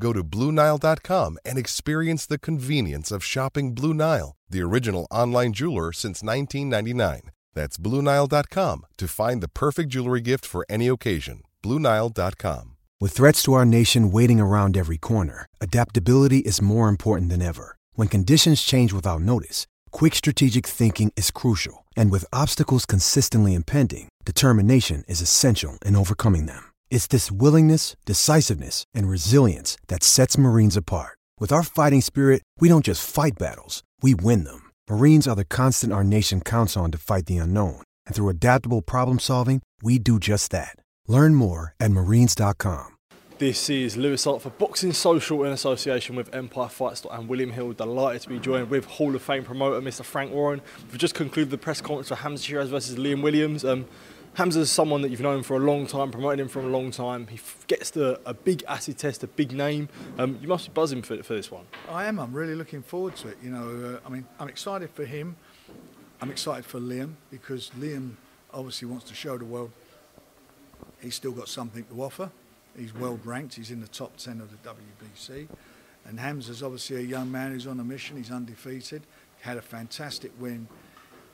Go to BlueNile.com and experience the convenience of shopping Blue Nile, the original online jeweler since 1999. That's BlueNile.com to find the perfect jewelry gift for any occasion. BlueNile.com. With threats to our nation waiting around every corner, adaptability is more important than ever. When conditions change without notice, quick strategic thinking is crucial. And with obstacles consistently impending, determination is essential in overcoming them. It's this willingness, decisiveness, and resilience that sets Marines apart. With our fighting spirit, we don't just fight battles, we win them. Marines are the constant our nation counts on to fight the unknown. And through adaptable problem solving, we do just that. Learn more at marines.com. This is Louis Hart for Boxing Social in association with Empire Fight Store and William Hill. Delighted to be joined with Hall of Fame promoter Mr. Frank Warren. We've just concluded the press conference for Hamzah Sheeraz versus Liam Williams. Um, Hamzah's someone that you've known for a long time, promoting him for a long time. He gets the, a big acid test, a big name. Um, you must be buzzing for, for this one. I am. I'm really looking forward to it. You know, uh, I mean, I'm excited for him. I'm excited for Liam because Liam obviously wants to show the world he's still got something to offer. He's world ranked. He's in the top 10 of the WBC. And Hamzah's obviously a young man who's on a mission. He's undefeated. Had a fantastic win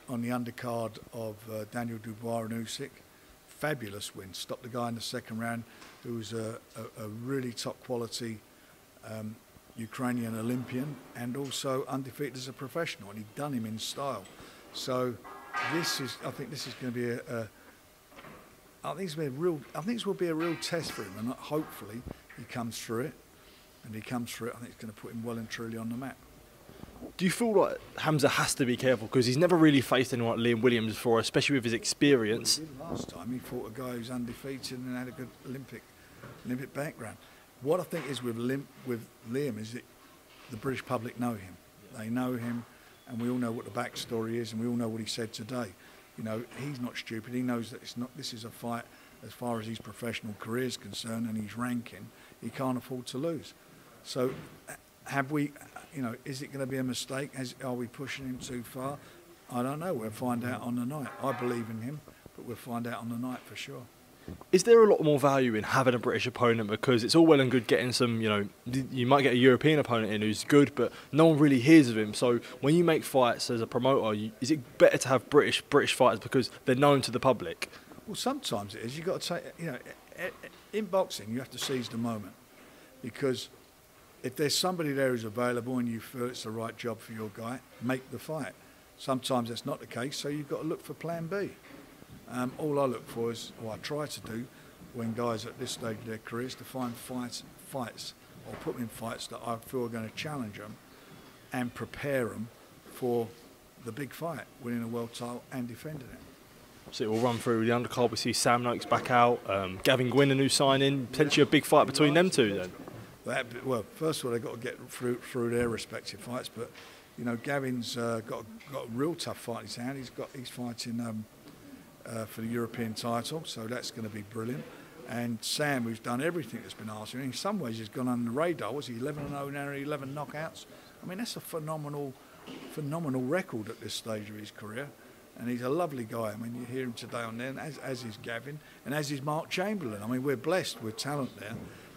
on the undercard of uh, Daniel Dubois and Usyk. Fabulous win. Stopped the guy in the second round who was a, a, a really top quality um, Ukrainian Olympian and also undefeated as a professional. And he'd done him in style. So this is, I think this is going to be a, a I think it's be a real. I think this will be a real test for him, and hopefully he comes through it. And he comes through it. I think it's going to put him well and truly on the map. Do you feel like Hamzah has to be careful because he's never really faced anyone like Liam Williams before, especially with his experience? Well, last time he fought a guy who's undefeated and had a good Olympic Olympic background. What I think is with Lim, with Liam is that the British public know him. They know him, and we all know what the backstory is, and we all know what he said today you know, he's not stupid. He knows that it's not. This is a fight as far as his professional career is concerned and his ranking. He can't afford to lose. So, have we? You know, is it going to be a mistake? Has, are we pushing him too far? I don't know. We'll find out on the night. I believe in him, but we'll find out on the night for sure. Is there a lot more value in having a British opponent because it's all well and good getting some, you know, you might get a European opponent in who's good, but no one really hears of him. So when you make fights as a promoter, you, is it better to have British British fighters because they're known to the public? Well, sometimes it is. You've got to take, you know, in boxing, you have to seize the moment because if there's somebody there who's available and you feel it's the right job for your guy, make the fight. Sometimes that's not the case, so you've got to look for plan B. Um, all I look for is, or I try to do, when guys at this stage of their careers, to find fights, fights, or put them in fights that I feel are going to challenge them, and prepare them for the big fight, winning a world title and defending it. So we'll run through the undercard. We see Sam Noakes back out, um, Gavin Gwynn a new signing, potentially a big fight between them two then. That, well, first of all, they've got to get through, through their respective fights, but you know, Gavin's uh, got got a real tough fight in his hand. He's got he's fighting um, uh, for the European title, so that's going to be brilliant. And Sam, who's done everything that's been asked, of him, in some ways he's gone under the radar. Was he 11 0 now, 11 knockouts? I mean, that's a phenomenal, phenomenal record at this stage of his career. And he's a lovely guy. I mean, you hear him today on there, as, as is Gavin, and as is Mark Chamberlain. I mean, we're blessed with talent there,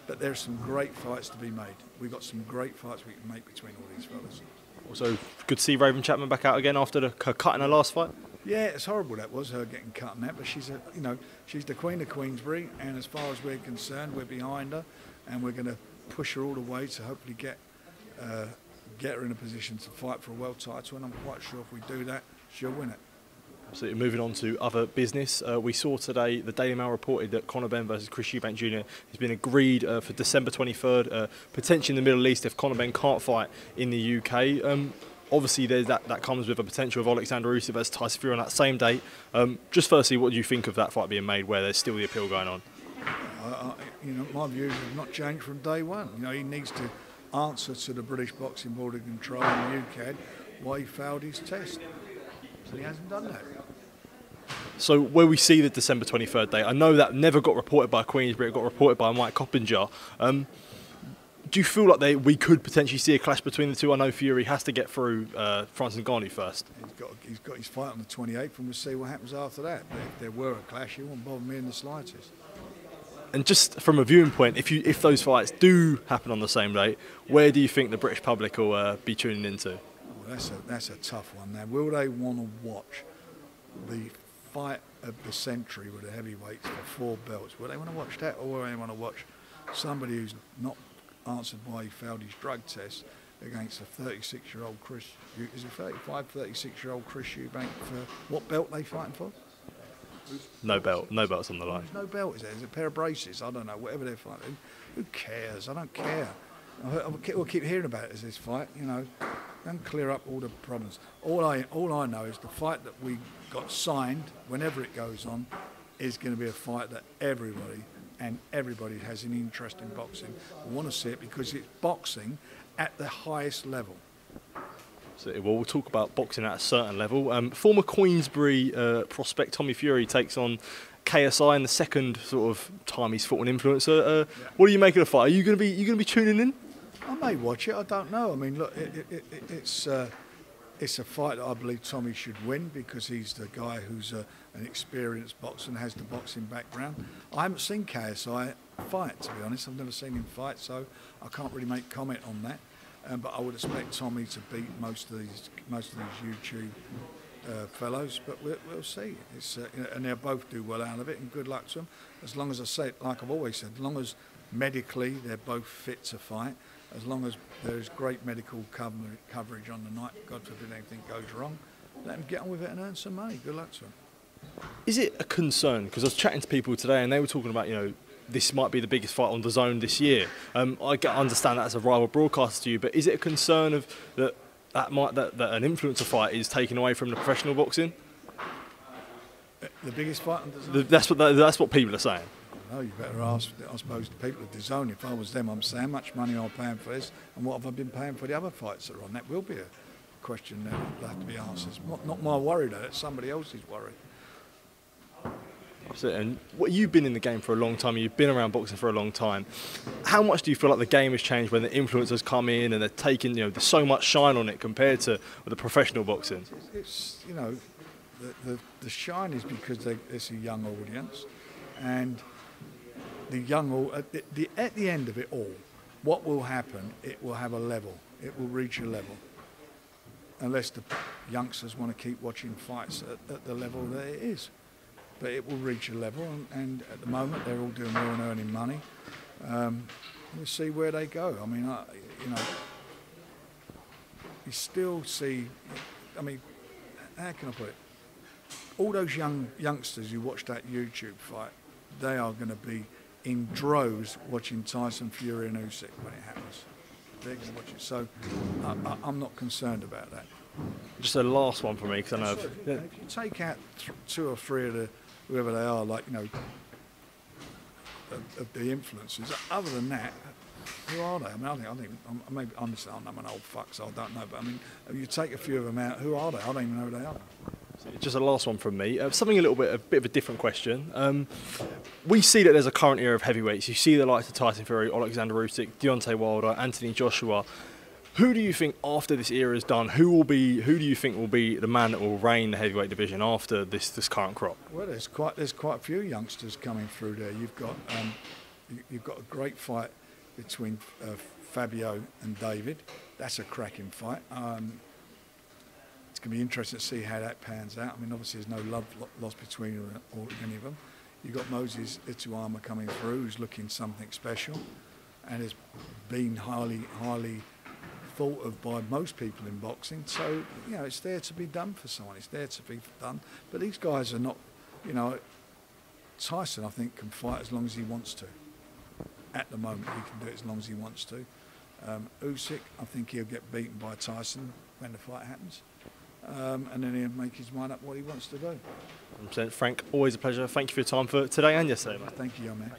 but there's some great fights to be made. We've got some great fights we can make between all these fellas. Also, good to see Raven Chapman back out again after the, her cut in her last fight. Yeah, it's horrible that was her getting cut in that, but she's a, you know, she's the queen of Queensberry, and as far as we're concerned, we're behind her, and we're going to push her all the way to hopefully get uh, get her in a position to fight for a world title. And I'm quite sure if we do that, she'll win it. So moving on to other business, uh, we saw today the Daily Mail reported that Conor Benn versus Chris Eubank Jr. has been agreed uh, for December 23rd, uh, potentially in the Middle East if Conor Benn can't fight in the UK. Um, obviously, that, that comes with a potential of Alexander Usyk versus Tyson Fury on that same date. Um, just firstly, what do you think of that fight being made where there's still the appeal going on? I, you know, my views have not changed from day one. You know, he needs to answer to the British Boxing Board of Control and the UKAD why he failed his test. So he hasn't done that. So where we see the December 23rd date, I know that never got reported by Queensberry, it got reported by Mike Coppinger. Um, do you feel like they, we could potentially see a clash between the two? I know Fury has to get through uh, Francis Ngannou first. He's got, he's got his fight on the 28th and we'll see what happens after that. But if there were a clash, it wouldn't bother me in the slightest. And just from a viewing point, if you if those fights do happen on the same date, where do you think the British public will uh, be tuning into? That's a that's a tough one. Now, will they want to watch the fight of the century with the heavyweights for four belts? Will they want to watch that, or will they want to watch somebody who's not answered why he failed his drug test against a 36-year-old Chris? Is it 35, 36-year-old Chris Eubank for what belt they fighting for? No belt, no belts on the line. There's no belt, is there? There's a pair of braces. I don't know. Whatever they're fighting, who cares? I don't care. We'll keep hearing about it as this fight. You know, don't clear up all the problems. All I all I know is the fight that we got signed, whenever it goes on, is going to be a fight that everybody and everybody has an interest in boxing. We want to see it because it's boxing at the highest level. So, well, we'll talk about boxing at a certain level. Um, former Queensberry uh, prospect Tommy Fury takes on KSI in the second sort of time he's fought an influencer. Uh, yeah. What are you making of the fight? Are you going to be you going to be tuning in? I may watch it. I don't know. I mean, look, it, it, it, it's uh, it's a fight that I believe Tommy should win because he's the guy who's a, an experienced boxer and has the boxing background. I haven't seen KSI fight, to be honest. I've never seen him fight, so I can't really make comment on that. Um, but I would expect Tommy to beat most of these most of these YouTube uh, fellows. But we'll, we'll see. Uh, and they'll both do well out of it, and good luck to them. As long as I say, like I've always said, as long as medically they're both fit to fight, as long as there's great medical cover- coverage on the night, God forbid anything goes wrong, let them get on with it and earn some money. Good luck to them. Is it a concern? Because I was chatting to people today, and they were talking about you know this might be the biggest fight on the zone this year. Um, I understand that as a rival broadcaster to you, but is it a concern of that that might that, that an influencer fight is taken away from the professional boxing? The biggest fight on the zone. That's what that's what people are saying. No, you better ask, I suppose, the people at the zone. If I was them, I'm saying how much money am I paying for this, and what have I been paying for the other fights that are on? That will be a question that will have to be answered. Not, not my worry, though. It's somebody else's worry. Absolutely. And you've been in the game for a long time. You've been around boxing for a long time. How much do you feel like the game has changed when the influencers come in and they're taking, you know, there's so much shine on it compared to the professional boxing? It's, you know, the, the, the shine is because they, it's a young audience, and the young at the, the, at the end of it all, what will happen? It will have a level. It will reach a level, unless the youngsters want to keep watching fights at, at the level that it is but it will reach a level, and, and at the moment they're all doing well and earning money. Um, we'll see where they go. I mean, I, you know, you still see. I mean, how can I put it? All those young youngsters who watch that YouTube fight, they are going to be in droves watching Tyson Fury and Usyk when it happens. They're going to watch it. So uh, uh, I, am not concerned about that. Just a last one for me, because I know. If, if you take out th- two or three of the whoever they are, like, you know, of, of the influences. Other than that, who are they? I mean, I think, I think I'm, maybe I'm, I'm an old fuck, so I don't know. But I mean, if you take a few of them out, who are they? I don't even know who they are. Just a last one from me. Uh, something a little bit, a bit of a different question. Um, we see that there's a current era of heavyweights. You see the likes of Tyson Fury, Alexander Usyk, Deontay Wilder, Anthony Joshua. Who do you think after this era is done? Who will be? Who do you think will be the man that will reign the heavyweight division after this this current crop? Well, there's quite there's quite a few youngsters coming through there. You've got um, you've got a great fight between uh, Fabio and David. That's a cracking fight. Um, it's going to be interesting to see how that pans out. I mean, obviously there's no love lost between or, any of them. You've got Moses Itauma coming through, who's looking something special, and has been highly highly thought of by most people in boxing. So, you know, it's there to be done for someone. It's there to be done. But these guys are not, you know, Tyson, I think, can fight as long as he wants to. At the moment, he can do it as long as he wants to. Um, Usyk, I think he'll get beaten by Tyson when the fight happens. Um, and then he'll make his mind up what he wants to do. 100%. Frank, always a pleasure. Thank you for your time for today and yesterday, mate. Thank you, young man.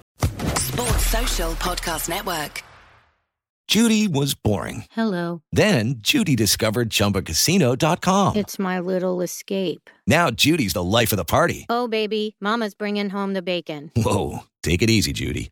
Sports Social Podcast Network. Judy was boring. Hello. Then Judy discovered ChumbaCasino.com. It's my little escape. Now Judy's the life of the party. Oh, baby, Mama's bringing home the bacon. Whoa, take it easy, Judy.